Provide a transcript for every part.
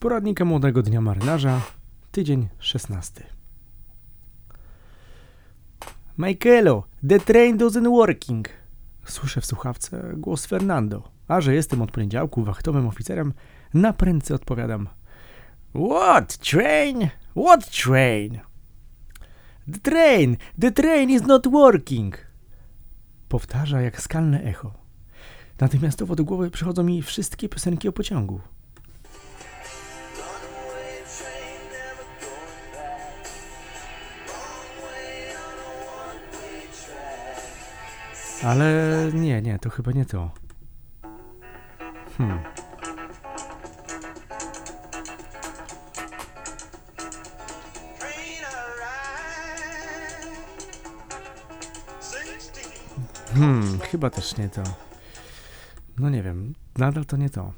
Poradnika młodego dnia marynarza, tydzień 16. Michaelo, the train doesn't working. Słyszę w słuchawce głos Fernando, a że jestem od poniedziałku wachtowym oficerem, na prędce odpowiadam. What train? What train? The train, the train is not working. Powtarza jak skalne echo. Natychmiastowo do głowy przychodzą mi wszystkie piosenki o pociągu. Ale nie, nie, to chyba nie to. Hmm. Hmm, chyba też nie to. No nie wiem, nadal to nie to.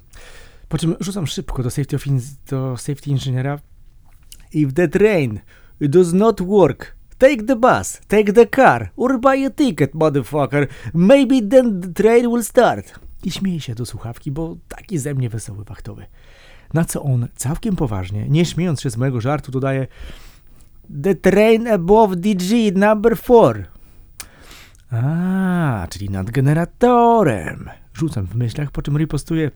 Po czym rzucam szybko do safety, do safety inżyniera. If the train does not work, take the bus, take the car, or buy a ticket, motherfucker. Maybe then the train will start. I śmieje się do słuchawki, bo taki ze mnie wesoły wachtowy. Na co on całkiem poważnie, nie śmiejąc się z mojego żartu, dodaje The train above DG number 4. A, czyli nad generatorem. Rzucam w myślach, po czym ripostuję.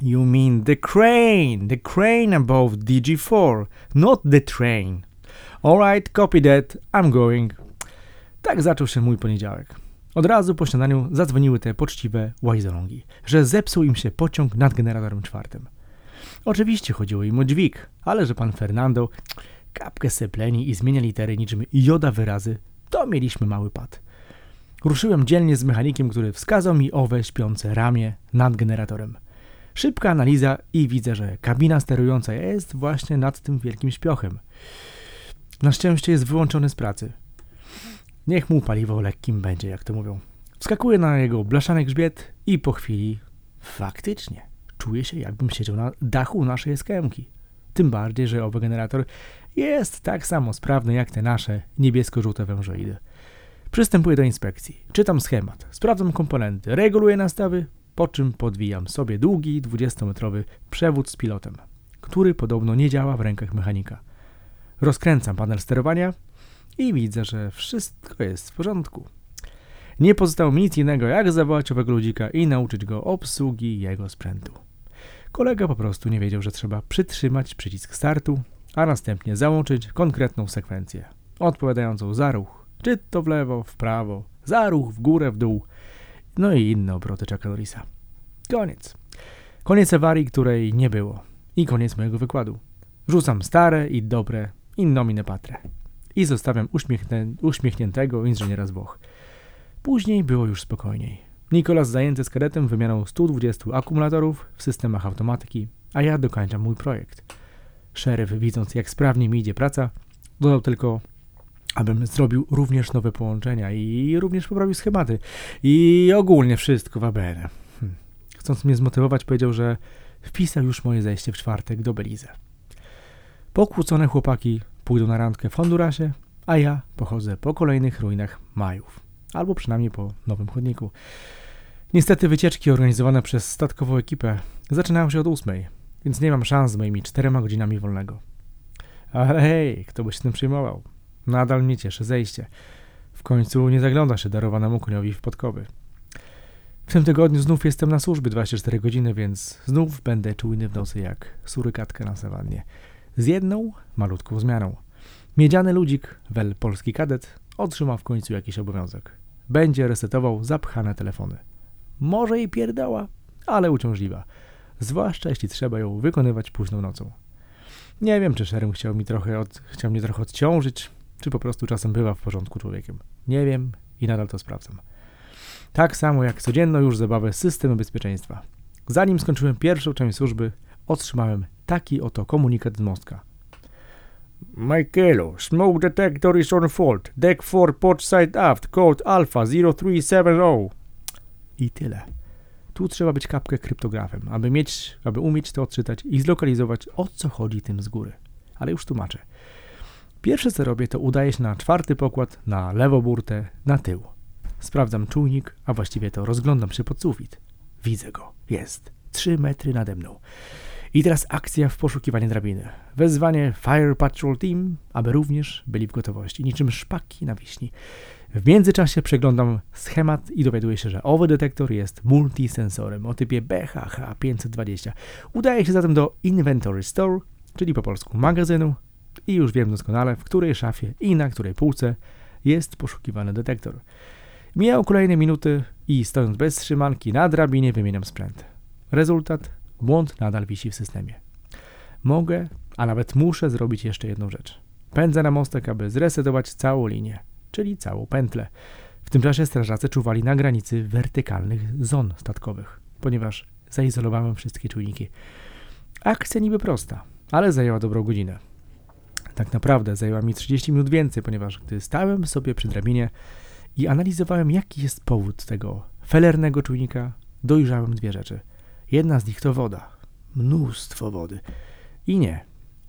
You mean the crane, the crane above DG4, not the train. Alright, copy that, I'm going. Tak zaczął się mój poniedziałek. Od razu po śniadaniu zadzwoniły te poczciwe łajzolągi, że zepsuł im się pociąg nad generatorem czwartym. Oczywiście chodziło im o dźwig, ale że pan Fernando kapkę sepleni i zmienia litery niczym joda wyrazy, to mieliśmy mały pad. Ruszyłem dzielnie z mechanikiem, który wskazał mi owe śpiące ramię nad generatorem. Szybka analiza i widzę, że kabina sterująca jest właśnie nad tym wielkim śpiochem. Na szczęście jest wyłączony z pracy. Niech mu paliwo lekkim będzie, jak to mówią. Wskakuję na jego blaszany grzbiet i po chwili faktycznie czuję się, jakbym siedział na dachu naszej eskemki. Tym bardziej, że owy generator jest tak samo sprawny jak te nasze niebiesko-żółte wężoidy. Przystępuję do inspekcji. Czytam schemat, sprawdzam komponenty, reguluję nastawy, po czym podwijam sobie długi, 20-metrowy przewód z pilotem, który podobno nie działa w rękach mechanika. Rozkręcam panel sterowania i widzę, że wszystko jest w porządku. Nie pozostało mi nic innego, jak zawołać owego ludzika i nauczyć go obsługi jego sprzętu. Kolega po prostu nie wiedział, że trzeba przytrzymać przycisk startu, a następnie załączyć konkretną sekwencję, odpowiadającą za ruch, czy to w lewo, w prawo, za ruch, w górę, w dół, no i inne obroty Chucka Norrisa. Koniec. Koniec awarii, której nie było. I koniec mojego wykładu. Rzucam stare i dobre in nomine patre. I zostawiam uśmiechnię, uśmiechniętego inżyniera z Włoch. Później było już spokojniej. Nikolas zajęty z kadetem wymianą 120 akumulatorów w systemach automatyki, a ja dokończam mój projekt. Szeryf, widząc jak sprawnie mi idzie praca, dodał tylko, abym zrobił również nowe połączenia i również poprawił schematy i ogólnie wszystko w ABN. Hm. Chcąc mnie zmotywować, powiedział, że wpisał już moje zejście w czwartek do Belize. Pokłócone chłopaki pójdą na randkę w Hondurasie, a ja pochodzę po kolejnych ruinach Majów, albo przynajmniej po nowym chodniku. Niestety wycieczki organizowane przez statkową ekipę zaczynają się od ósmej, więc nie mam szans z moimi czterema godzinami wolnego. Ale hej, kto by się tym przejmował? Nadal mnie cieszy zejście. W końcu nie zagląda się darowanemu koniowi w podkowy. W tym tygodniu znów jestem na służbie 24 godziny, więc znów będę czujny w nocy jak surykatka na sawannie. Z jedną, malutką zmianą. Miedziany ludzik, wel polski kadet, otrzyma w końcu jakiś obowiązek. Będzie resetował zapchane telefony. Może i pierdoła, ale uciążliwa. Zwłaszcza jeśli trzeba ją wykonywać późną nocą. Nie wiem, czy Szerem chciał, mi trochę od, chciał mnie trochę odciążyć, czy po prostu czasem bywa w porządku człowiekiem. Nie wiem i nadal to sprawdzam. Tak samo jak codzienną już zabawę systemu bezpieczeństwa. Zanim skończyłem pierwszą część służby, otrzymałem taki oto komunikat z Moskwa. Michaelo, smoke detector is on fault. Deck 4 port side aft, code alpha 0370. I tyle. Tu trzeba być kapkę kryptografem, aby mieć, aby umieć to odczytać i zlokalizować o co chodzi tym z góry. Ale już tłumaczę. Pierwsze co robię, to udaję się na czwarty pokład, na lewą burtę, na tył. Sprawdzam czujnik, a właściwie to rozglądam się pod sufit. Widzę go. Jest. Trzy metry nade mną. I teraz akcja w poszukiwaniu drabiny. Wezwanie Fire Patrol Team, aby również byli w gotowości, niczym szpaki na wiśni. W międzyczasie przeglądam schemat i dowiaduję się, że owy detektor jest multisensorem o typie BHH520. Udaję się zatem do Inventory Store, czyli po polsku magazynu i już wiem doskonale, w której szafie i na której półce jest poszukiwany detektor. Mijają kolejne minuty i stojąc bez trzymanki na drabinie wymieniam sprzęt. Rezultat? Błąd nadal wisi w systemie. Mogę, a nawet muszę zrobić jeszcze jedną rzecz. Pędzę na mostek, aby zresetować całą linię, czyli całą pętlę. W tym czasie strażacy czuwali na granicy wertykalnych zon statkowych, ponieważ zaizolowałem wszystkie czujniki. Akcja niby prosta, ale zajęła dobrą godzinę. Tak naprawdę zajęła mi 30 minut więcej, ponieważ gdy stałem sobie przy drabinie i analizowałem, jaki jest powód tego felernego czujnika, dojrzałem dwie rzeczy. Jedna z nich to woda. Mnóstwo wody. I nie,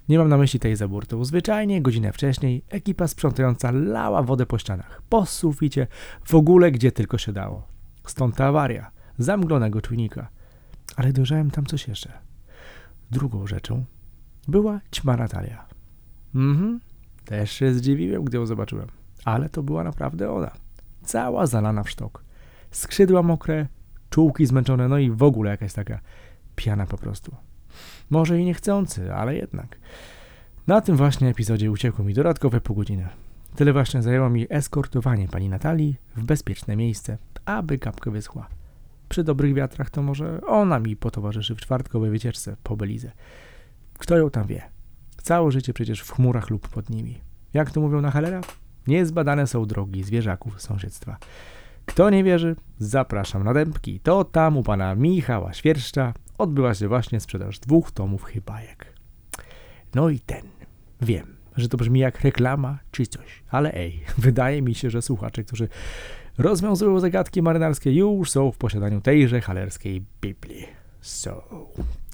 nie mam na myśli tej za burtą. Zwyczajnie godzinę wcześniej ekipa sprzątająca lała wodę po ścianach, po suficie, w ogóle gdzie tylko się dało. Stąd ta awaria zamglonego czujnika. Ale dojrzałem tam coś jeszcze. Drugą rzeczą była ćma Natalia. Mhm, też się zdziwiłem, gdy ją zobaczyłem. Ale to była naprawdę ona. Cała zalana w sztok. Skrzydła mokre, czułki zmęczone, no i w ogóle jakaś taka piana po prostu. Może i niechcący, ale jednak. Na tym właśnie epizodzie uciekło mi dodatkowe pół godziny. Tyle właśnie zajęło mi eskortowanie pani Natalii w bezpieczne miejsce, aby kapkę wyschła. Przy dobrych wiatrach to może ona mi potowarzyszy w czwartkowej wycieczce po Belizę. Kto ją tam wie? Całe życie przecież w chmurach lub pod nimi. Jak to mówią na Halera? Niezbadane są drogi zwierzaków sąsiedztwa. Kto nie wierzy, zapraszam na dębki. To tam u pana Michała Świerszcza odbyła się właśnie sprzedaż dwóch tomów chybajek. No i ten. Wiem, że to brzmi jak reklama czy coś, ale ej, wydaje mi się, że słuchacze, którzy rozwiązują zagadki marynarskie, już są w posiadaniu tejże halerskiej Biblii. So.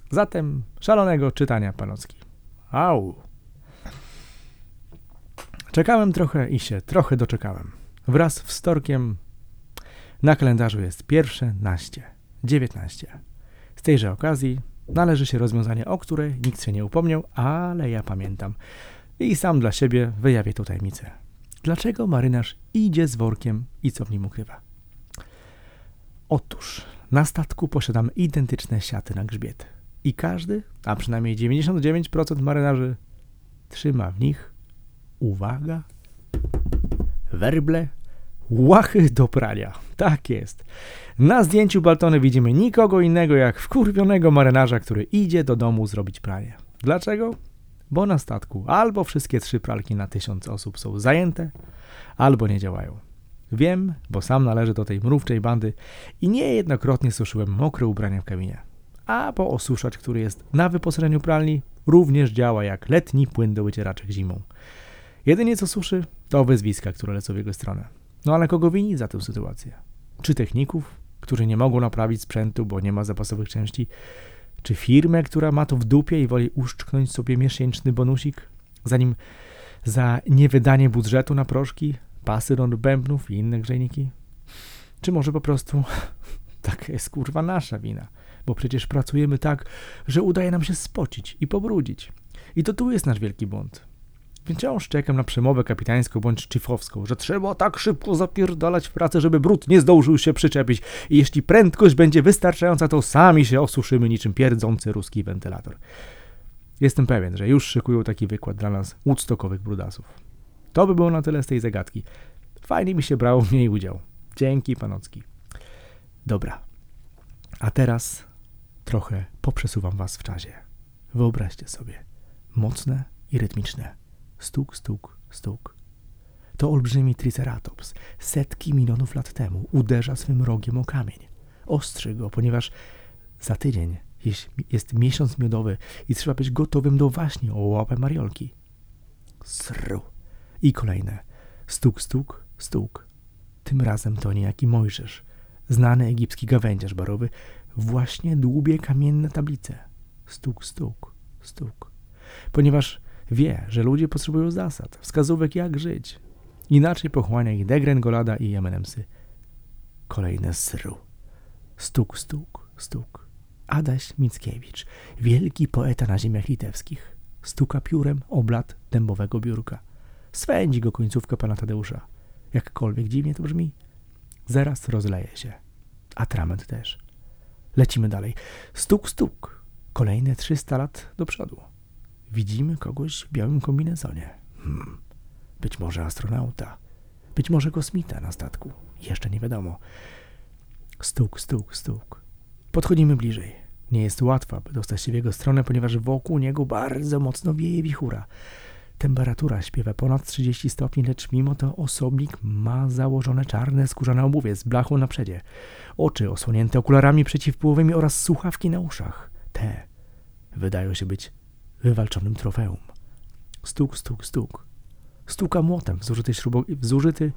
Zatem szalonego czytania panocki. Au! Czekałem trochę i się trochę doczekałem. Wraz z wtorkiem na kalendarzu jest pierwsze naście, 19. Z tejże okazji należy się rozwiązanie, o które nikt się nie upomniał, ale ja pamiętam. I sam dla siebie wyjawię tę tajemnicę. Dlaczego marynarz idzie z workiem i co w nim ukrywa? Otóż na statku posiadamy identyczne siaty na grzbiet. I każdy, a przynajmniej 99% marynarzy trzyma w nich, uwaga, werble Łachy do prania. Tak jest. Na zdjęciu Baltony widzimy nikogo innego jak wkurwionego marynarza, który idzie do domu zrobić pranie. Dlaczego? Bo na statku albo wszystkie trzy pralki na tysiąc osób są zajęte, albo nie działają. Wiem, bo sam należę do tej mrówczej bandy i niejednokrotnie suszyłem mokre ubrania w kabinie. A po osuszacz, który jest na wyposażeniu pralni, również działa jak letni płyn do wycieraczek zimą. Jedynie co suszy, to wyzwiska, które lecą w jego stronę. No ale kogo winić za tę sytuację? Czy techników, którzy nie mogą naprawić sprzętu, bo nie ma zapasowych części? Czy firmę, która ma to w dupie i woli uszczknąć sobie miesięczny bonusik, zanim za niewydanie budżetu na proszki, pasy do bębnów i inne grzejniki? Czy może po prostu taka jest kurwa nasza wina? Bo przecież pracujemy tak, że udaje nam się spocić i pobrudzić. I to tu jest nasz wielki błąd. Wciąż czekam na przemowę kapitańską bądź czyfowską, że trzeba tak szybko zapierdalać w pracę, żeby brud nie zdążył się przyczepić i jeśli prędkość będzie wystarczająca, to sami się osuszymy niczym pierdzący ruski wentylator. Jestem pewien, że już szykują taki wykład dla nas woodstockowych brudasów. To by było na tyle z tej zagadki. Fajnie mi się brało w niej udział. Dzięki, panocki. Dobra. A teraz trochę poprzesuwam was w czasie. Wyobraźcie sobie. Mocne i rytmiczne Stuk, stuk, stuk. To olbrzymi triceratops setki milionów lat temu uderza swym rogiem o kamień. Ostrzy go, ponieważ za tydzień jest, miesiąc miodowy i trzeba być gotowym do właśnie o łapę mariolki. Sru. I kolejne. Stuk, stuk, stuk. Tym razem to niejaki Mojżesz, znany egipski gawędziarz barowy, właśnie dłubie kamienne tablice. Stuk, stuk, stuk. Ponieważ Wie, że ludzie potrzebują zasad, wskazówek jak żyć. Inaczej pochłania ich degrengolada i M&M'sy. Kolejne sru. Stuk, stuk, stuk. Adaś Mickiewicz, wielki poeta na ziemiach litewskich. Stuka piórem oblat dębowego biurka. Swędzi go końcówka pana Tadeusza. Jakkolwiek dziwnie to brzmi. Zaraz rozleje się. Atrament też. Lecimy dalej. Stuk, stuk. Kolejne 300 lat do przodu. Widzimy kogoś w białym kombinezonie. Hmm. Być może astronauta. Być może kosmita na statku. Jeszcze nie wiadomo. Stuk, stuk, stuk. Podchodzimy bliżej. Nie jest łatwo, aby dostać się w jego stronę, ponieważ wokół niego bardzo mocno wieje wichura. Temperatura śpiewa ponad 30 stopni, lecz mimo to osobnik ma założone czarne skórzane obuwie z blachą na przedzie, oczy osłonięte okularami przeciwpłowymi oraz słuchawki na uszach. Te wydają się być wywalczonym trofeum. Stuk, stuk, stuk. Stuka młotem w zużyty, śrubo, w zużyty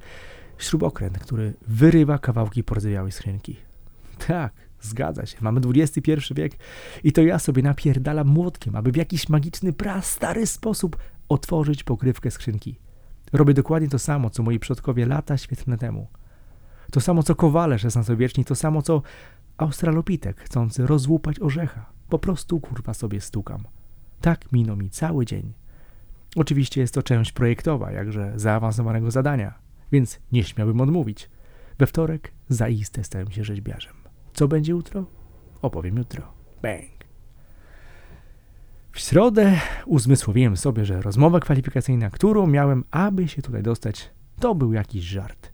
śrubokręt, który wyrywa kawałki porzewiałej skrzynki. Tak, zgadza się. Mamy XXI wiek i to ja sobie napierdalam młotkiem, aby w jakiś magiczny, prastary sposób otworzyć pokrywkę skrzynki. Robię dokładnie to samo, co moi przodkowie lata świetne temu. To samo, co kowale XVI-wieczni, to samo, co australopitek chcący rozłupać orzecha. Po prostu kurwa sobie stukam. Tak minął mi cały dzień. Oczywiście jest to część projektowa, jakże zaawansowanego zadania, więc nie śmiałbym odmówić. We wtorek zaiste stałem się rzeźbiarzem. Co będzie jutro? Opowiem jutro. Bang! W środę uzmysłowiłem sobie, że rozmowa kwalifikacyjna, którą miałem, aby się tutaj dostać, to był jakiś żart.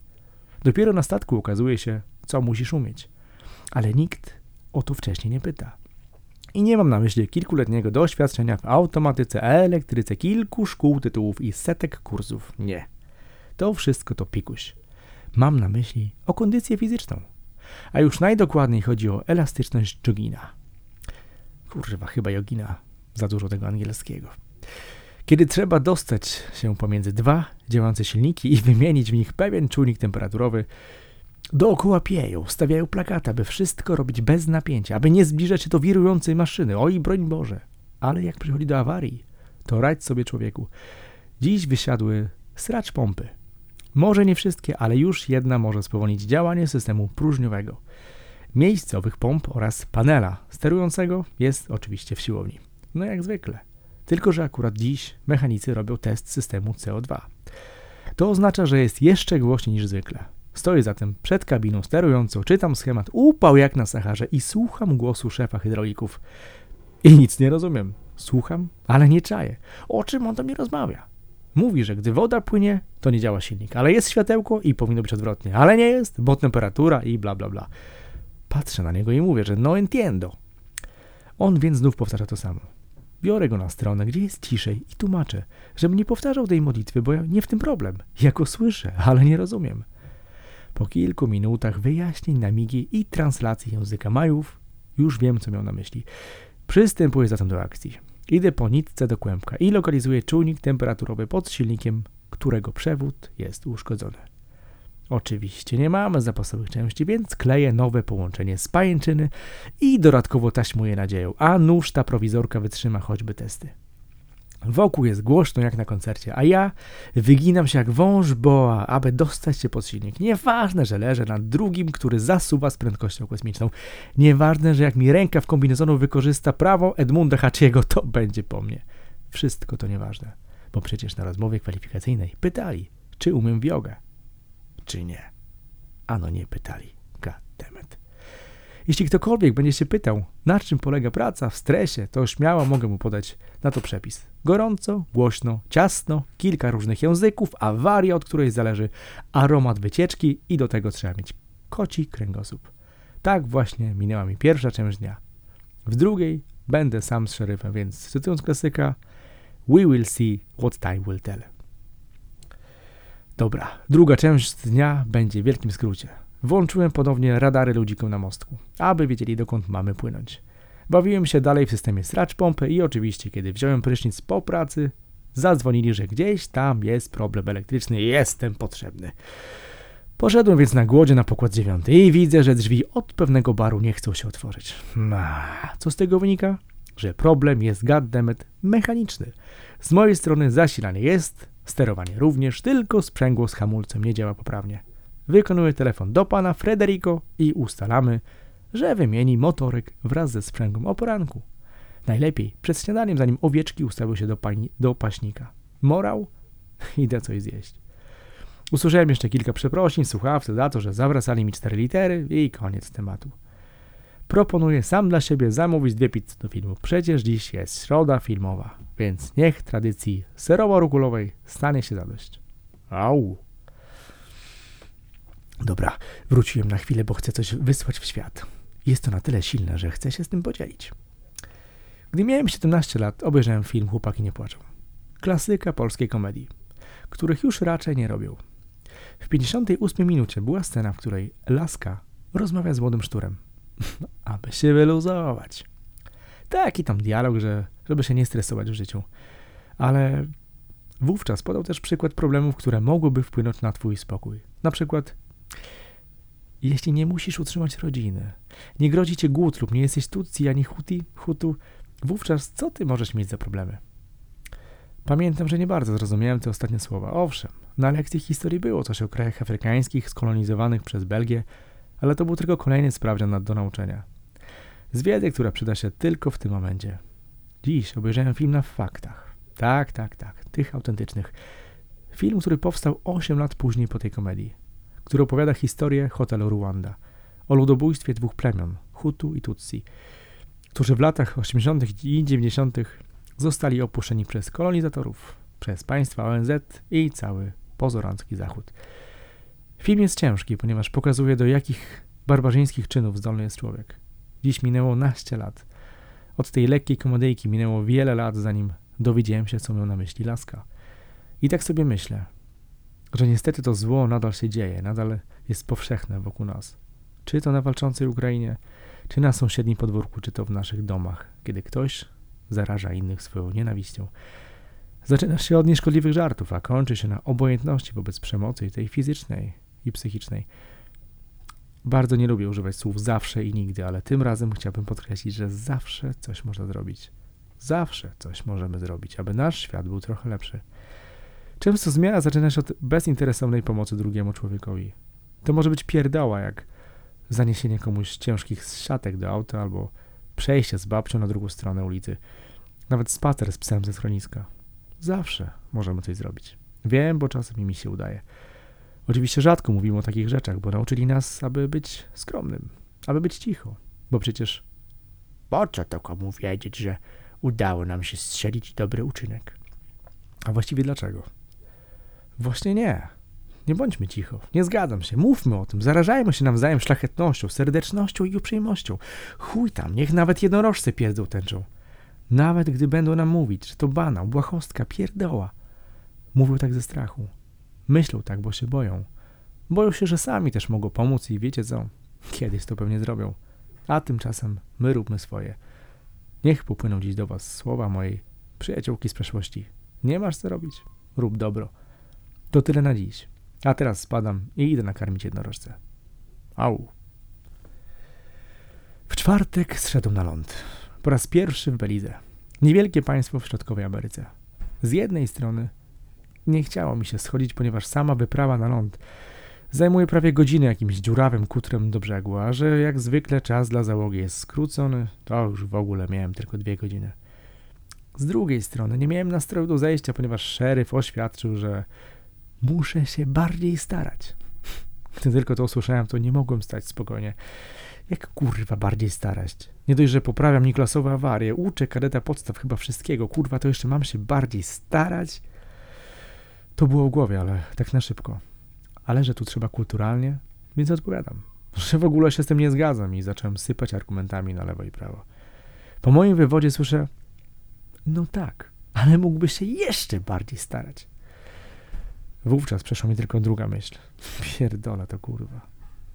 Dopiero na statku okazuje się, co musisz umieć. Ale nikt o to wcześniej nie pyta. I nie mam na myśli kilkuletniego doświadczenia w automatyce, elektryce, kilku szkół, tytułów i setek kursów. Nie. To wszystko to pikuś. Mam na myśli o kondycję fizyczną. A już najdokładniej chodzi o elastyczność jogina. Kurwa, chyba jogina. Za dużo tego angielskiego. Kiedy trzeba dostać się pomiędzy dwa działające silniki i wymienić w nich pewien czujnik temperaturowy, Dookoła pieją, stawiają plakata, by wszystko robić bez napięcia, aby nie zbliżać się do wirującej maszyny. Oj, broń Boże. Ale jak przychodzi do awarii, to radź sobie człowieku. Dziś wysiadły sracz pompy. Może nie wszystkie, ale już jedna może spowolnić działanie systemu próżniowego. Miejsce owych pomp oraz panela sterującego jest oczywiście w siłowni. No jak zwykle. Tylko, że akurat dziś mechanicy robią test systemu CO2. To oznacza, że jest jeszcze głośniej niż zwykle. Stoję zatem przed kabiną sterującą, czytam schemat, upał jak na Saharze i słucham głosu szefa hydraulików. I nic nie rozumiem. Słucham, ale nie czaję. O czym on do mnie rozmawia? Mówi, że gdy woda płynie, to nie działa silnik, ale jest światełko i powinno być odwrotnie. Ale nie jest, bo temperatura i bla bla bla. Patrzę na niego i mówię, że no entiendo. On więc znów powtarza to samo. Biorę go na stronę, gdzie jest ciszej i tłumaczę, żebym nie powtarzał tej modlitwy, bo ja nie w tym problem. Ja go słyszę, ale nie rozumiem. Po kilku minutach wyjaśnień na migi i translacji języka Majów już wiem, co miał na myśli. Przystępuję zatem do akcji. Idę po nitce do kłębka i lokalizuję czujnik temperaturowy pod silnikiem, którego przewód jest uszkodzony. Oczywiście nie mamy zapasowych części, więc kleję nowe połączenie z pajęczyny i dodatkowo taśmuję nadzieją, a nóż ta prowizorka wytrzyma choćby testy. Wokół jest głośno jak na koncercie, a ja wyginam się jak wąż boa, aby dostać się pod silnik. Nieważne, że leżę nad drugim, który zasuwa z prędkością kosmiczną. Nieważne, że jak mi ręka w kombinezonu wykorzysta prawo Edmunda Hachiego, to będzie po mnie. Wszystko to nieważne, bo przecież na rozmowie kwalifikacyjnej pytali, czy umiem w jogę, czy nie. Ano nie pytali. Jeśli ktokolwiek będzie się pytał, na czym polega praca w stresie, to śmiało mogę mu podać na to przepis. Gorąco, głośno, ciasno, kilka różnych języków, awaria, od której zależy aromat wycieczki i do tego trzeba mieć koci kręgosłup. Tak właśnie minęła mi pierwsza część dnia. W drugiej będę sam z szeryfem, więc cytując klasyka, we will see what time will tell. Dobra, druga część dnia będzie w wielkim skrócie. Włączyłem ponownie radary ludzikom na mostku, aby wiedzieli dokąd mamy płynąć. Bawiłem się dalej w systemie stracz pompy i oczywiście, kiedy wziąłem prysznic po pracy, zadzwonili, że gdzieś tam jest problem elektryczny i jestem potrzebny. Poszedłem więc na głodzie na pokład dziewiąty i widzę, że drzwi od pewnego baru nie chcą się otworzyć. Co z tego wynika? Że problem jest goddammit mechaniczny. Z mojej strony zasilanie jest, sterowanie również, tylko sprzęgło z hamulcem nie działa poprawnie. Wykonuję telefon do pana Frederico i ustalamy, że wymieni motorek wraz ze sprzęgłem o poranku. Najlepiej przed śniadaniem, zanim owieczki ustawią się do, pani, do paśnika. Morał? Idę coś zjeść. Usłyszałem jeszcze kilka przeprosin słuchawcy za to, że zawracali mi cztery litery i koniec tematu. Proponuję sam dla siebie zamówić dwie pizze do filmu. Przecież dziś jest środa filmowa, więc niech tradycji serowo-rukulowej stanie się zadość. Au! Dobra, wróciłem na chwilę, bo chcę coś wysłać w świat. Jest to na tyle silne, że chcę się z tym podzielić. Gdy miałem 17 lat, obejrzałem film Chłopaki nie płaczą. Klasyka polskiej komedii, których już raczej nie robią. W 58 minucie była scena, w której Laska rozmawia z młodym szturem, no, aby się wyluzować. Taki tam dialog, że, żeby się nie stresować w życiu. Ale wówczas podał też przykład problemów, które mogłyby wpłynąć na twój spokój. Na przykład, jeśli nie musisz utrzymać rodziny, nie grozi cię głód lub nie jesteś Tutsi ani Huti, Hutu, wówczas co ty możesz mieć za problemy? Pamiętam, że nie bardzo zrozumiałem te ostatnie słowa. Owszem, na lekcji historii było coś o krajach afrykańskich skolonizowanych przez Belgię, ale to był tylko kolejny sprawdzian do nauczenia. Z wiedzy, która przyda się tylko w tym momencie. Dziś obejrzałem film na faktach. Tak, tak, tak, tych autentycznych. Film, który powstał 8 lat później po tej komedii, który opowiada historię hotelu Ruanda o ludobójstwie dwóch plemion, Hutu i Tutsi, którzy w latach 80. i 90. zostali opuszczeni przez kolonizatorów, przez państwa ONZ i cały pozorancki Zachód. Film jest ciężki, ponieważ pokazuje do jakich barbarzyńskich czynów zdolny jest człowiek. Dziś minęło naście lat. Od tej lekkiej komedyjki minęło wiele lat, zanim dowiedziałem się, co miał na myśli Laska. I tak sobie myślę, że niestety to zło nadal się dzieje, nadal jest powszechne wokół nas. Czy to na walczącej Ukrainie, czy na sąsiednim podwórku, czy to w naszych domach, kiedy ktoś zaraża innych swoją nienawiścią. Zaczyna się od nieszkodliwych żartów, a kończy się na obojętności wobec przemocy, tej fizycznej i psychicznej. Bardzo nie lubię używać słów zawsze i nigdy, ale tym razem chciałbym podkreślić, że zawsze coś można zrobić. Zawsze coś możemy zrobić, aby nasz świat był trochę lepszy. Często zmiana zaczyna się od bezinteresownej pomocy drugiemu człowiekowi. To może być pierdoła, jak zaniesienie komuś ciężkich szatek do auta albo przejście z babcią na drugą stronę ulicy. Nawet spacer z psem ze schroniska. Zawsze możemy coś zrobić. Wiem, bo czasem mi się udaje. Oczywiście rzadko mówimy o takich rzeczach, bo nauczyli nas, aby być skromnym, aby być cicho, bo przecież po co to komu wiedzieć, że udało nam się strzelić dobry uczynek? A właściwie dlaczego? Właśnie nie. Nie bądźmy cicho. Nie zgadzam się. Mówmy o tym. Zarażajmy się nawzajem szlachetnością, serdecznością i uprzejmością. Chuj tam, niech nawet jednorożce pierdą tęczą. Nawet gdy będą nam mówić, że to banał, błahostka, pierdoła. Mówią tak ze strachu. Myślą tak, bo się boją. Boją się, że sami też mogą pomóc i wiecie co? Kiedyś to pewnie zrobią. A tymczasem my róbmy swoje. Niech popłyną dziś do was słowa mojej przyjaciółki z przeszłości. Nie masz co robić? Rób dobro. To tyle na dziś. A teraz spadam i idę nakarmić jednorożce. Au. W czwartek zszedł na ląd. Po raz pierwszy w Belize. Niewielkie państwo w środkowej Ameryce. Z jednej strony nie chciało mi się schodzić, ponieważ sama wyprawa na ląd zajmuje prawie godzinę jakimś dziurawym kutrem do brzegu, a że jak zwykle czas dla załogi jest skrócony, to już w ogóle miałem tylko dwie godziny. Z drugiej strony nie miałem nastroju do zejścia, ponieważ szeryf oświadczył, że muszę się bardziej starać. Gdy tylko to usłyszałem, to nie mogłem stać spokojnie. Jak kurwa bardziej starać? Nie dość, że poprawiam Niklasowe awarie, uczę kadeta podstaw chyba wszystkiego, kurwa, to jeszcze mam się bardziej starać? To było w głowie, ale tak na szybko. Ale że tu trzeba kulturalnie, więc odpowiadam, że w ogóle się z tym nie zgadzam i zacząłem sypać argumentami na lewo i prawo. Po moim wywodzie słyszę, no tak, ale mógłby się jeszcze bardziej starać. Wówczas przeszła mi tylko druga myśl. Pierdolę to kurwa.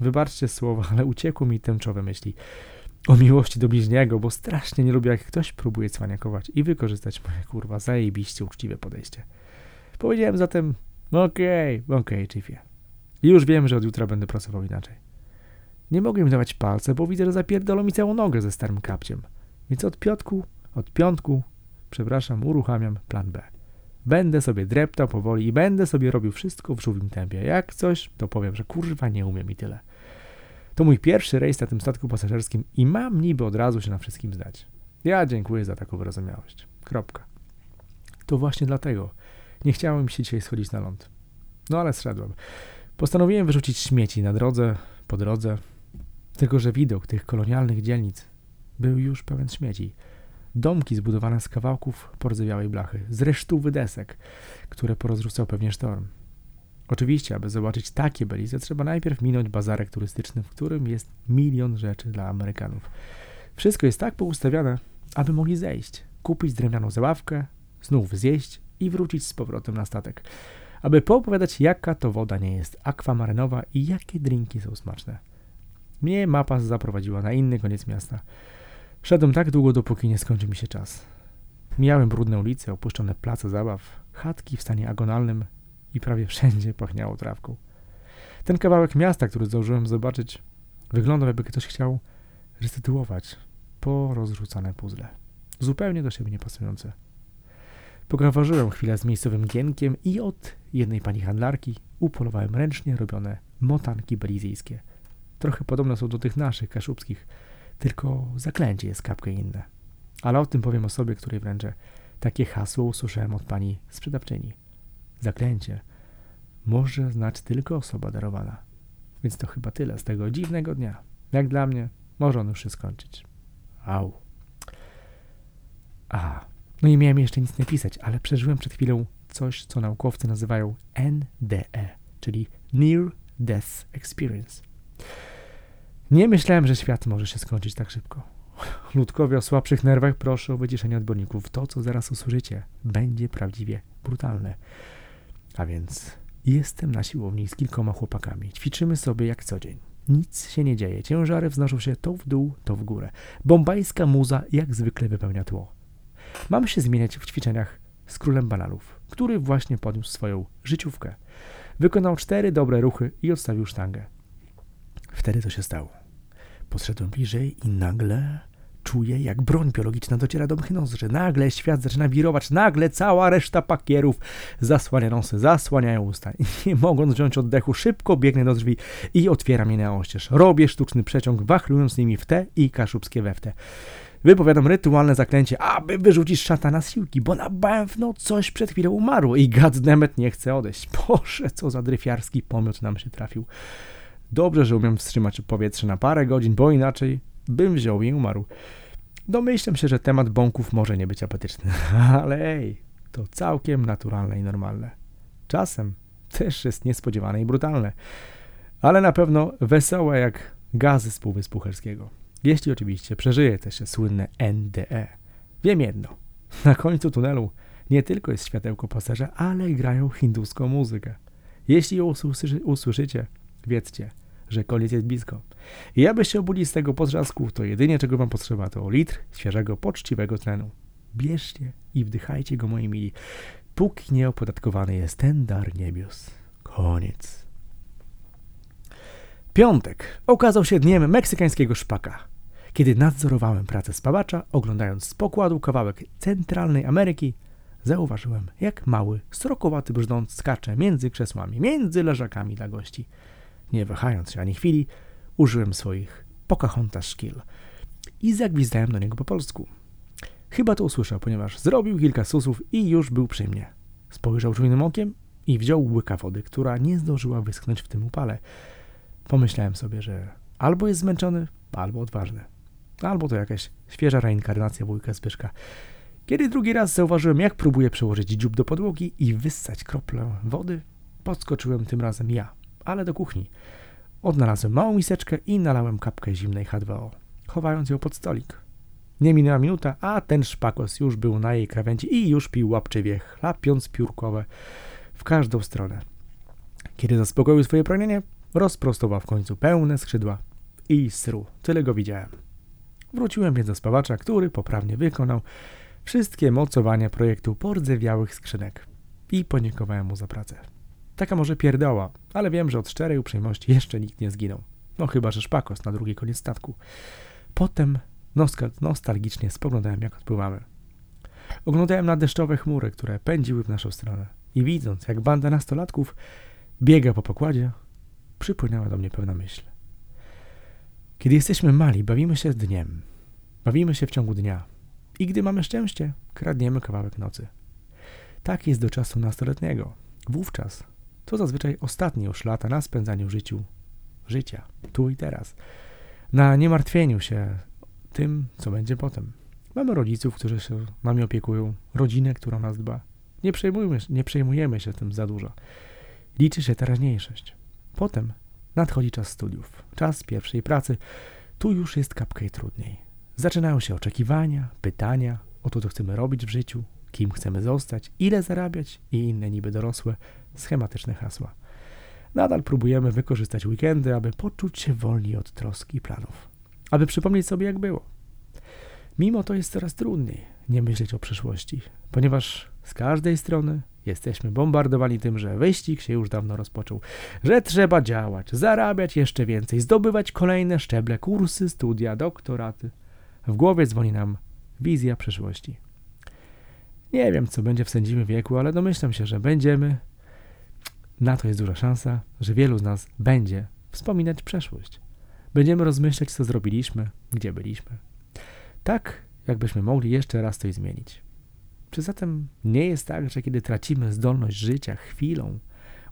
Wybaczcie słowa, ale uciekły mi tęczowe myśli o miłości do bliźniego, bo strasznie nie lubię, jak ktoś próbuje cwaniakować i wykorzystać moje kurwa zajebiście uczciwe podejście. Powiedziałem zatem, okej, okay, okej, okay, chiefie. Już wiem, że od jutra będę pracował inaczej. Nie mogę im dawać palce, bo widzę, że zapierdolą mi całą nogę ze starym kapciem. Więc od piątku, od piątku, przepraszam, uruchamiam plan B. Będę sobie dreptał powoli i będę sobie robił wszystko w żółwim tempie. Jak coś, to powiem, że kurwa nie umiem i tyle. To mój pierwszy rejs na tym statku pasażerskim i mam niby od razu się na wszystkim zdać. Ja dziękuję za taką wyrozumiałość. Kropka. To właśnie dlatego nie chciałem się dzisiaj schodzić na ląd. No ale zszedłem. Postanowiłem wyrzucić śmieci na drodze, po drodze. Tylko, że widok tych kolonialnych dzielnic był już pełen śmieci. Domki zbudowane z kawałków porzewiałej blachy, z resztówy desek, które porozrzucał pewnie sztorm. Oczywiście, aby zobaczyć takie belize, trzeba najpierw minąć bazarek turystyczny, w którym jest milion rzeczy dla Amerykanów. Wszystko jest tak poustawiane, aby mogli zejść, kupić drewnianą zabawkę, znów zjeść i wrócić z powrotem na statek, aby poopowiadać, jaka to woda nie jest akwamarynowa i jakie drinki są smaczne. Mnie mapa zaprowadziła na inny koniec miasta. Szedłem tak długo, dopóki nie skończył mi się czas. Mijałem brudne ulice, opuszczone place zabaw, chatki w stanie agonalnym i prawie wszędzie pachniało trawką. Ten kawałek miasta, który zdążyłem zobaczyć, wyglądał jakby ktoś chciał restytuować porozrzucane puzzle. Zupełnie do siebie niepasujące. Pogawarzyłem chwilę z miejscowym gienkiem i od jednej pani handlarki upolowałem ręcznie robione motanki belizyjskie. Trochę podobne są do tych naszych kaszubskich, tylko zaklęcie jest kapkę inne. Ale o tym powiem osobie, której wręczę. Takie hasło usłyszałem od pani sprzedawczyni. Zaklęcie może znać tylko osoba darowana. Więc to chyba tyle z tego dziwnego dnia. Jak dla mnie, może on już się skończyć. Au. A, no i miałem jeszcze nic nie pisać, ale przeżyłem przed chwilą coś, co naukowcy nazywają NDE, czyli Near Death Experience. Nie myślałem, że świat może się skończyć tak szybko. Ludkowie o słabszych nerwach proszę o wyciszenie odborników. To, co zaraz usłyszycie, będzie prawdziwie brutalne. A więc jestem na siłowni z kilkoma chłopakami. Ćwiczymy sobie jak co dzień. Nic się nie dzieje. Ciężary wznoszą się to w dół, to w górę. Bombajska muza jak zwykle wypełnia tło. Mamy się zmieniać w ćwiczeniach z królem bananów, który właśnie podniósł swoją życiówkę. Wykonał cztery dobre ruchy i odstawił sztangę. Wtedy to się stało. Podszedłem bliżej i nagle czuję, jak broń biologiczna dociera do mych nozdrzy. Nagle świat zaczyna wirować, nagle cała reszta pakierów zasłania nosy, zasłaniają usta. I nie mogąc wziąć oddechu, szybko biegnę do drzwi i otwieram je na oścież. Robię sztuczny przeciąg, wachlując nimi w te i kaszubskie we w te. Wypowiadam rytualne zaklęcie, aby wyrzucić szatana z siłki, bo na bęfno coś przed chwilą umarło i gaddemet nie chce odejść. Boże, co za dryfiarski pomiot nam się trafił. Dobrze, że umiem wstrzymać powietrze na parę godzin, bo inaczej bym wziął i umarł. Domyślam się, że temat bąków może nie być apetyczny, ale ej, to całkiem naturalne i normalne. Czasem też jest niespodziewane i brutalne, ale na pewno wesołe jak gazy z Półwyspu Helskiego. Jeśli oczywiście przeżyje też słynne NDE. Wiem jedno, na końcu tunelu nie tylko jest światełko pasażera, ale grają hinduską muzykę. Jeśli ją usłyszycie, wiedzcie, że koniec jest blisko. I abyście obudzi z tego potrzasku, to jedynie czego wam potrzeba to litr świeżego, poczciwego tlenu. Bierzcie i wdychajcie go, moi mili, póki nieopodatkowany jest ten dar niebios. Koniec. Piątek okazał się dniem meksykańskiego szpaka. Kiedy nadzorowałem pracę spawacza, oglądając z pokładu kawałek centralnej Ameryki, zauważyłem, jak mały, srokowaty brzdąc skacze między krzesłami, między leżakami dla gości. Nie wahając się ani chwili, użyłem swoich Pocahontas szkil i zagwizdałem do niego po polsku. Chyba to usłyszał, ponieważ zrobił kilka susów i już był przy mnie. Spojrzał czujnym okiem i wziął łyka wody, która nie zdążyła wyschnąć w tym upale. Pomyślałem sobie, że albo jest zmęczony, albo odważny. Albo to jakaś świeża reinkarnacja wujka Zbyszka. Kiedy drugi raz zauważyłem, jak próbuje przełożyć dziób do podłogi i wyssać kroplę wody, podskoczyłem tym razem ja, ale do kuchni. Odnalazłem małą miseczkę i nalałem kapkę zimnej H2O, chowając ją pod stolik. Nie minęła minuta, a ten szpakos już był na jej krawędzi i już pił łapczywie, chlapiąc piórkowe w każdą stronę. Kiedy zaspokoił swoje pragnienie, rozprostował w końcu pełne skrzydła i sru. Tyle go widziałem. Wróciłem więc do spawacza, który poprawnie wykonał wszystkie mocowania projektu pordzewiałych skrzynek i podziękowałem mu za pracę. Taka może pierdoła, ale wiem, że od szczerej uprzejmości jeszcze nikt nie zginął. No chyba, że szpakos na drugi koniec statku. Potem nostalgicznie spoglądałem, jak odpływamy. Oglądałem na deszczowe chmury, które pędziły w naszą stronę i widząc, jak banda nastolatków biega po pokładzie, przypłynęła do mnie pewna myśl. Kiedy jesteśmy mali, bawimy się dniem. Bawimy się w ciągu dnia. I gdy mamy szczęście, kradniemy kawałek nocy. Tak jest do czasu nastoletniego. Wówczas to zazwyczaj ostatnie już lata na spędzaniu życiu, życia, tu i teraz. Na niemartwieniu się tym, co będzie potem. Mamy rodziców, którzy się nami opiekują, rodzinę, która nas dba. Nie przejmujemy, nie przejmujemy się tym za dużo. Liczy się teraźniejszość. Potem nadchodzi czas studiów, czas pierwszej pracy. Tu już jest kapkę trudniej. Zaczynają się oczekiwania, pytania o to, co chcemy robić w życiu, kim chcemy zostać, ile zarabiać i inne niby dorosłe, schematyczne hasła. Nadal próbujemy wykorzystać weekendy, aby poczuć się wolni od troski i planów, aby przypomnieć sobie, jak było. Mimo to jest coraz trudniej nie myśleć o przyszłości, ponieważ z każdej strony jesteśmy bombardowani tym, że wyścig się już dawno rozpoczął, że trzeba działać, zarabiać jeszcze więcej, zdobywać kolejne szczeble, kursy, studia, doktoraty. W głowie dzwoni nam wizja przyszłości. Nie wiem, co będzie w sędzim wieku, ale domyślam się, że będziemy. Na to jest duża szansa, że wielu z nas będzie wspominać przeszłość. Będziemy rozmyślać, co zrobiliśmy, gdzie byliśmy. Tak, jakbyśmy mogli jeszcze raz coś zmienić. Czy zatem nie jest tak, że kiedy tracimy zdolność życia chwilą,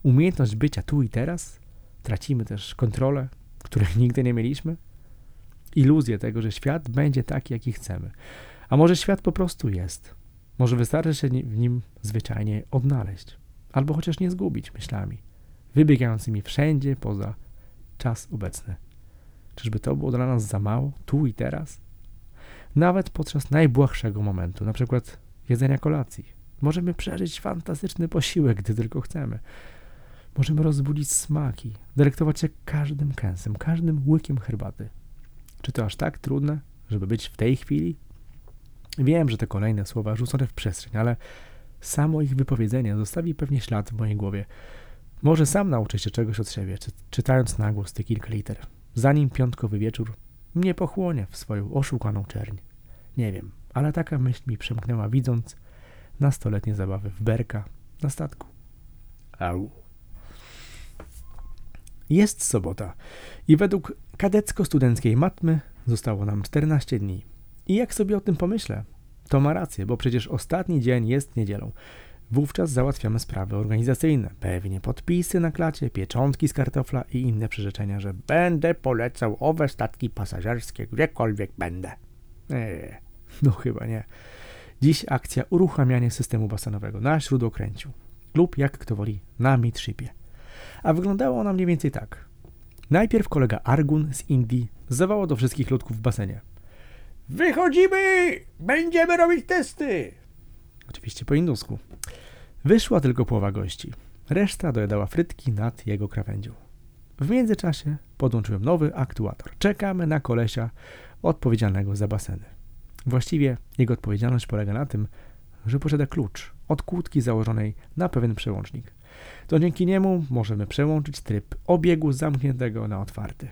umiejętność bycia tu i teraz, tracimy też kontrolę, której nigdy nie mieliśmy? Iluzję tego, że świat będzie taki, jaki chcemy. A może świat po prostu jest? Może wystarczy się w nim zwyczajnie odnaleźć, albo chociaż nie zgubić myślami, wybiegającymi wszędzie poza czas obecny. Czyżby to było dla nas za mało, tu i teraz? Nawet podczas najbłahszego momentu, na przykład jedzenia kolacji. Możemy przeżyć fantastyczny posiłek, gdy tylko chcemy. Możemy rozbudzić smaki, dyrektować się każdym kęsem, każdym łykiem herbaty. Czy to aż tak trudne, żeby być w tej chwili? Wiem, że te kolejne słowa rzucone w przestrzeń, ale samo ich wypowiedzenie zostawi pewnie ślad w mojej głowie. Może sam nauczę się czegoś od siebie, czy, czytając na głos te kilka liter, zanim piątkowy wieczór mnie pochłonie w swoją oszukaną czerń. Nie wiem, ale taka myśl mi przemknęła, widząc nastoletnie zabawy w berka na statku. Au. Jest sobota i według kadecko-studenckiej matmy zostało nam 14 dni. I jak sobie o tym pomyślę, to ma rację, bo przecież ostatni dzień jest niedzielą. Wówczas załatwiamy sprawy organizacyjne, pewnie podpisy na klacie, pieczątki z kartofla i inne przyrzeczenia, że będę polecał owe statki pasażerskie, gdziekolwiek będę. Eee, no chyba nie. Dziś akcja uruchamianie systemu basenowego na śródokręciu lub jak kto woli na midshipie. A wyglądało ona mniej więcej tak. Najpierw kolega Argun z Indii zawołał do wszystkich ludków w basenie. Wychodzimy! Będziemy robić testy! Oczywiście po indusku. Wyszła tylko połowa gości. Reszta dojadała frytki nad jego krawędzią. W międzyczasie podłączyłem nowy aktuator. Czekamy na kolesia odpowiedzialnego za baseny. Właściwie jego odpowiedzialność polega na tym, że posiada klucz od kłódki założonej na pewien przełącznik. To dzięki niemu możemy przełączyć tryb obiegu zamkniętego na otwarty.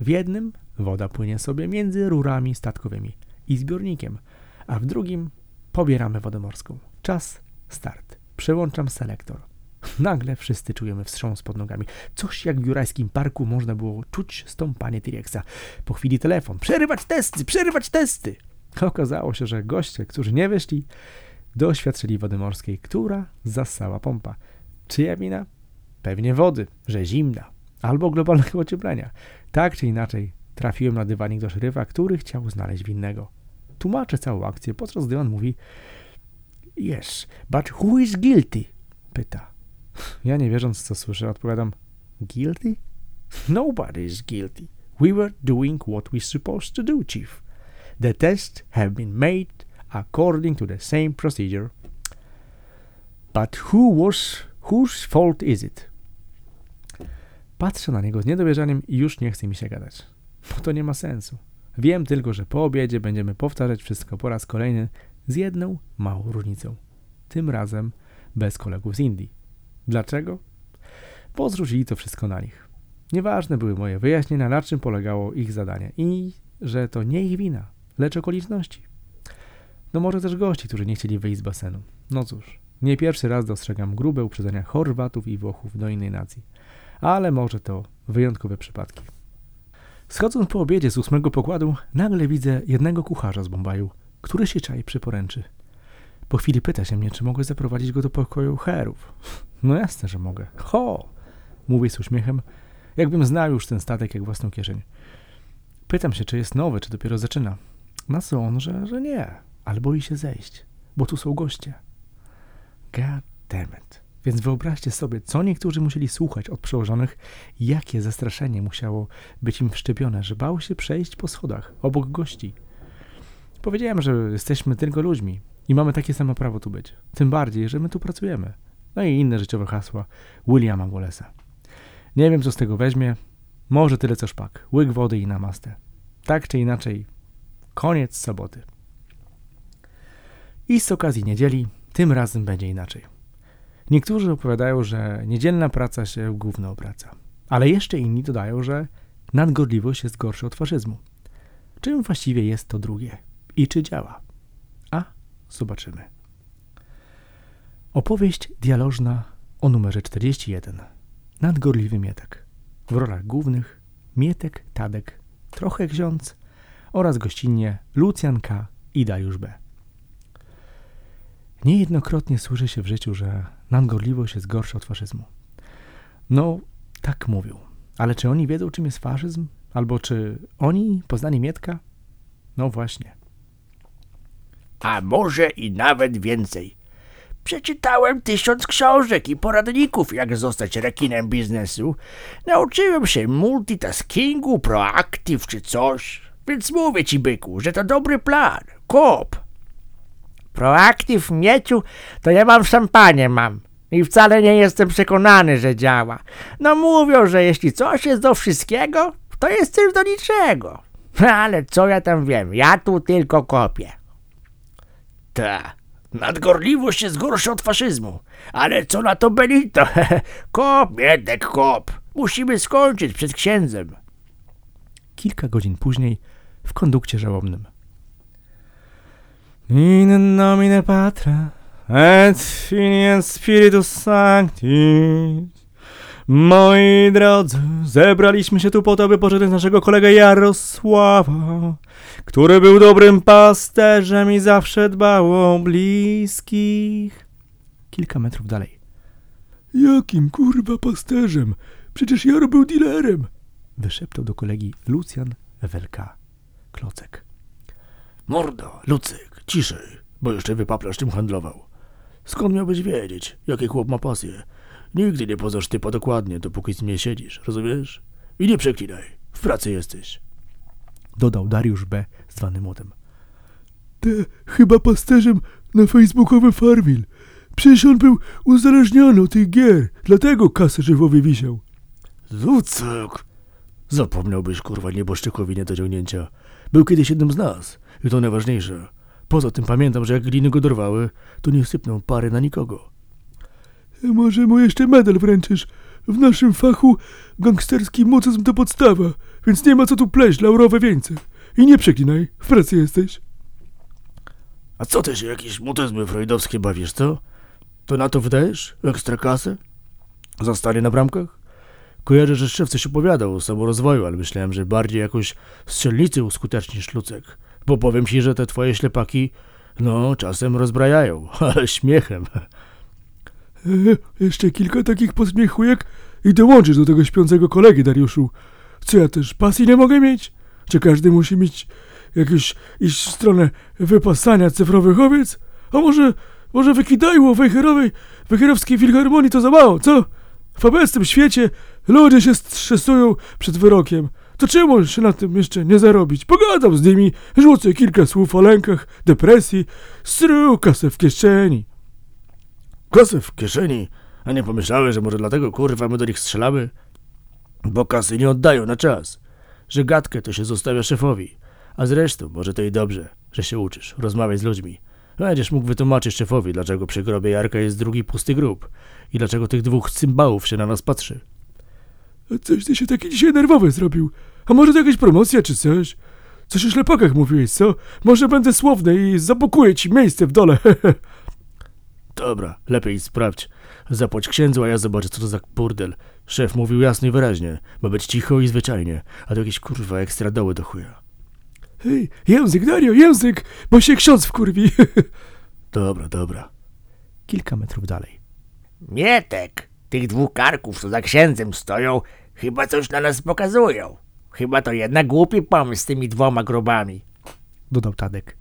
W jednym woda płynie sobie między rurami statkowymi i zbiornikiem, a w drugim pobieramy wodę morską. Czas, start. Przełączam selektor. Nagle wszyscy czujemy wstrząs pod nogami. Coś jak w jurajskim parku można było czuć stąpanie T-Rexa. Po chwili telefon. Przerywać testy! Przerywać testy! Okazało się, że goście, którzy nie wyszli, doświadczyli wody morskiej, która zasała pompa. Czyja wina? Pewnie wody, że zimna, albo globalnego ocieplenia. Tak czy inaczej, trafiłem na dywanik do szeryfa, który chciał znaleźć winnego. Tłumaczę całą akcję, podczas gdy on mówi Yes, but who is guilty? Pyta. Ja nie wierząc, co słyszę, odpowiadam Guilty? Nobody is guilty. We were doing what we supposed to do, chief. The tests have been made according to the same procedure. But who was, whose fault is it? Patrzę na niego z niedowierzaniem i już nie chce mi się gadać, bo to nie ma sensu. Wiem tylko, że po obiedzie będziemy powtarzać wszystko po raz kolejny z jedną małą różnicą. Tym razem bez kolegów z Indii. Dlaczego? Bo zrzucili to wszystko na nich. Nieważne były moje wyjaśnienia, na czym polegało ich zadanie i że to nie ich wina, lecz okoliczności. No może też gości, którzy nie chcieli wyjść z basenu. No cóż, nie pierwszy raz dostrzegam grube uprzedzenia Chorwatów i Włochów do innej nacji, ale może to wyjątkowe przypadki. Schodząc po obiedzie z ósmego pokładu, nagle widzę jednego kucharza z Bombaju, który się czai przy poręczy. Po chwili pyta się mnie, czy mogę zaprowadzić go do pokoju herów. No jasne, że mogę. Ho! Mówię z uśmiechem, jakbym znał już ten statek jak własną kieszeń. Pytam się, czy jest nowy, czy dopiero zaczyna. Na co on, że, że nie, ale boi się zejść, bo tu są goście. God damn it. Więc wyobraźcie sobie, co niektórzy musieli słuchać od przełożonych, jakie zastraszenie musiało być im wszczepione, że bał się przejść po schodach obok gości. Powiedziałem, że jesteśmy tylko ludźmi i mamy takie samo prawo tu być. Tym bardziej, że my tu pracujemy. No i inne życiowe hasła Williama Wallace'a. Nie wiem, co z tego weźmie. Może tyle co szpak. Łyk wody i namaste. Tak czy inaczej, koniec soboty. I z okazji niedzieli, tym razem będzie inaczej. Niektórzy opowiadają, że niedzielna praca się gówno obraca. Ale jeszcze inni dodają, że nadgorliwość jest gorsza od faszyzmu. Czym właściwie jest to drugie? I czy działa? A zobaczymy. Opowieść dialożna o numerze 41. Nadgorliwy Mietek. W rolach głównych Mietek, Tadek, trochę ksiądz oraz gościnnie Lucjan K. i Dariusz B. Niejednokrotnie słyszy się w życiu, że nadgorliwość jest gorsza od faszyzmu. No, tak mówią. Ale czy oni wiedzą, czym jest faszyzm? Albo czy oni poznali Mietka? No właśnie. A może i nawet więcej. Przeczytałem tysiąc książek i poradników, jak zostać rekinem biznesu. Nauczyłem się multitaskingu, proactive czy coś. Więc mówię ci, byku, że to dobry plan. Kop. Proactive, mieciu, to ja mam szampanie mam. I wcale nie jestem przekonany, że działa. No mówią, że jeśli coś jest do wszystkiego, to jest też do niczego. Ale co ja tam wiem, ja tu tylko kopię. Ta, nadgorliwość jest gorsza od faszyzmu. Ale co na to Benito? kop, biedek, kop. Musimy skończyć przed księdzem. Kilka godzin później w kondukcie żałobnym. In nomine Patra et Filii Spiritus Sancti. Moi drodzy, zebraliśmy się tu po to, by pożegnać naszego kolegę Jarosława, który był dobrym pasterzem i zawsze dbał o bliskich. Kilka metrów dalej. Jakim kurwa pasterzem? Przecież Jaro był dealerem. Wyszeptał do kolegi Lucjan Ewelka Klocek. Mordo, Lucyk, ciszej, bo jeszcze wypaplasz czym handlował. Skąd miałbyś wiedzieć, jaki chłop ma pasję? Nigdy nie poznasz typa dokładnie, dopóki z mnie siedzisz, rozumiesz? I nie przeklinaj, w pracy jesteś. Dodał Dariusz B. zwany młotem. Te chyba pasterzem na facebookowym Farmil. Przecież on był uzależniony od tych gier, dlatego kasę żywowie wisiał. Lucek! Zapomniałbyś, kurwa, nieboszczykowi nie do ciągnięcia. Był kiedyś jednym z nas i to najważniejsze. Poza tym pamiętam, że jak gliny go dorwały, to nie sypnął pary na nikogo. Może mu jeszcze medal wręczysz? W naszym fachu gangsterski mocyzm to podstawa, więc nie ma co tu pleść laurowe wieńce. I nie przeklinaj, w pracy jesteś. A co ty się jakieś mutyzmy freudowskie bawisz, co? To na to wydajesz? Ekstra kasę? Zostanie na bramkach? Kojarzę, że szef coś opowiadał o samorozwoju, ale myślałem, że bardziej jakoś strzelnicy uskutecznisz, Lucek. Bo powiem ci, że te twoje ślepaki, no, czasem rozbrajają, ale śmiechem. E, jeszcze kilka takich posmiechujek i dołączysz do tego śpiącego kolegi, Dariuszu. Co ja też pasji nie mogę mieć? Czy każdy musi mieć jakieś iść w stronę wypasania cyfrowych owiec? A może, może wykidajło wejherowej, wejherowskiej filharmonii to za mało, co? W obecnym świecie ludzie się stresują przed wyrokiem. To czemu się na tym jeszcze nie zarobić? Pogadam z nimi, rzucę kilka słów o lękach, depresji, stru kasę w kieszeni. Kasę w kieszeni? A nie pomyślałeś, że może dlatego, kurwa, my do nich strzelamy? Bo kasy nie oddają na czas. Że gadkę to się zostawia szefowi. A zresztą, może to i dobrze, że się uczysz, rozmawiać z ludźmi. Będziesz mógł wytłumaczyć szefowi, dlaczego przy grobie Jarka jest drugi pusty grób i dlaczego tych dwóch cymbałów się na nas patrzy. A coś ty się taki dzisiaj nerwowy zrobił. A może to jakaś promocja czy coś? Coś o ślepakach mówiłeś, co? Może będę słowny i zabukuję ci miejsce w dole. Dobra, lepiej sprawdź. Zapłać księdzu, a ja zobaczę, co to za burdel. Szef mówił jasno i wyraźnie. Ma być cicho i zwyczajnie. A to jakieś kurwa ekstra doły do chuja. Hej, język, Dario, język, bo się ksiądz wkurwi. Dobra, dobra. Kilka metrów dalej. Mietek, tych dwóch karków, co za księdzem stoją, chyba coś na nas pokazują. Chyba to jednak głupi pomysł z tymi dwoma grobami. Dodał Tadek.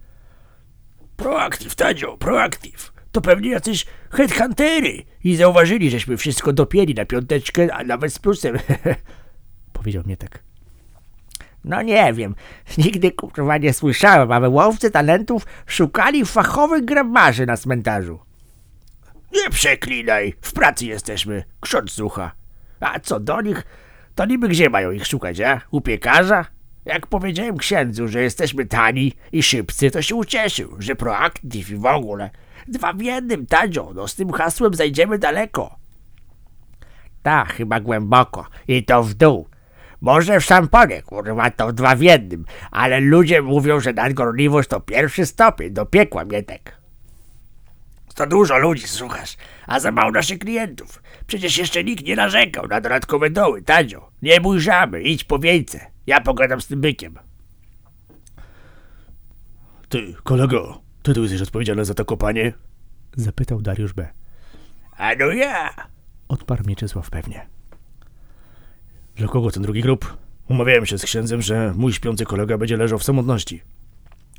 Proaktyw, Tadzio, proaktyw. To pewnie jacyś headhuntery i zauważyli, żeśmy wszystko dopięli na piąteczkę, a nawet z plusem. Powiedział Mietek. No nie wiem, nigdy kurwa nie słyszałem, aby łowcy talentów szukali fachowych grabarzy na cmentarzu. Nie przeklinaj, w pracy jesteśmy, ksiądz słucha. A co do nich, to niby gdzie mają ich szukać, a? U piekarza? Jak powiedziałem księdzu, że jesteśmy tani i szybcy, to się ucieszył, że proaktyw i w ogóle. Dwa w jednym, Tadzio, no z tym hasłem zajdziemy daleko. Ta, chyba głęboko i to w dół. Może w szamponie, kurwa, to dwa w jednym, ale ludzie mówią, że nadgorliwość to pierwszy stopień do piekła, Mietek. To dużo ludzi, słuchasz, a za mało naszych klientów. Przecież jeszcze nikt nie narzekał na dodatkowe doły, Tadzio. Nie bój żaby, idź po wieńce. Ja pogadam z tym bykiem. Ty, kolego, ty tu jesteś odpowiedzialny za to kopanie? Zapytał Dariusz B. A no ja. Odparł Mieczysław pewnie. Dla kogo ten drugi grób? Umawiałem się z księdzem, że mój śpiący kolega będzie leżał w samotności.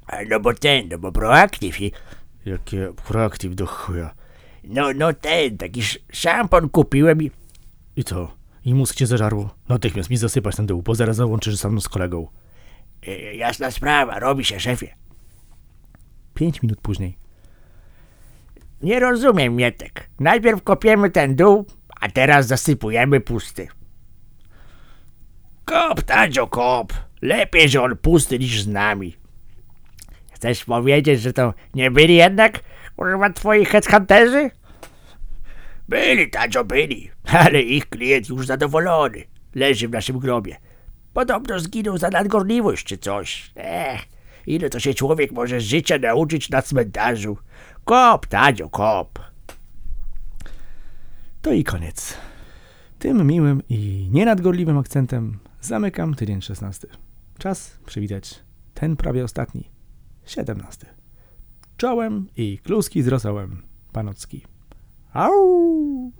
A no bo ten, no bo proaktyw i... Jakie proaktyw do chuja. No, no ten, taki sz- szampon kupiłem i... I co? I mózg cię zażarło? Natychmiast mi zasypać ten dół, bo zaraz załączysz sam z kolegą. E, jasna sprawa, robi się, szefie. Pięć minut później. Nie rozumiem, Mietek. Najpierw kopiemy ten dół, a teraz zasypujemy pusty. Kop, Tadzio, kop. Lepiej, że on pusty niż z nami. Chcesz powiedzieć, że to nie byli jednak, kurwa, twoi headhunterzy? Byli, Tadzio, byli. Ale ich klient już zadowolony. Leży w naszym grobie. Podobno zginął za nadgorliwość czy coś. Ech, ile to się człowiek może z życia nauczyć na cmentarzu. Kop, Tadzio, kop. To i koniec. Tym miłym i nienadgorliwym akcentem zamykam tydzień 16. Czas przywitać ten prawie ostatni, 17. Czołem i kluski z rosołem, panocki. Au!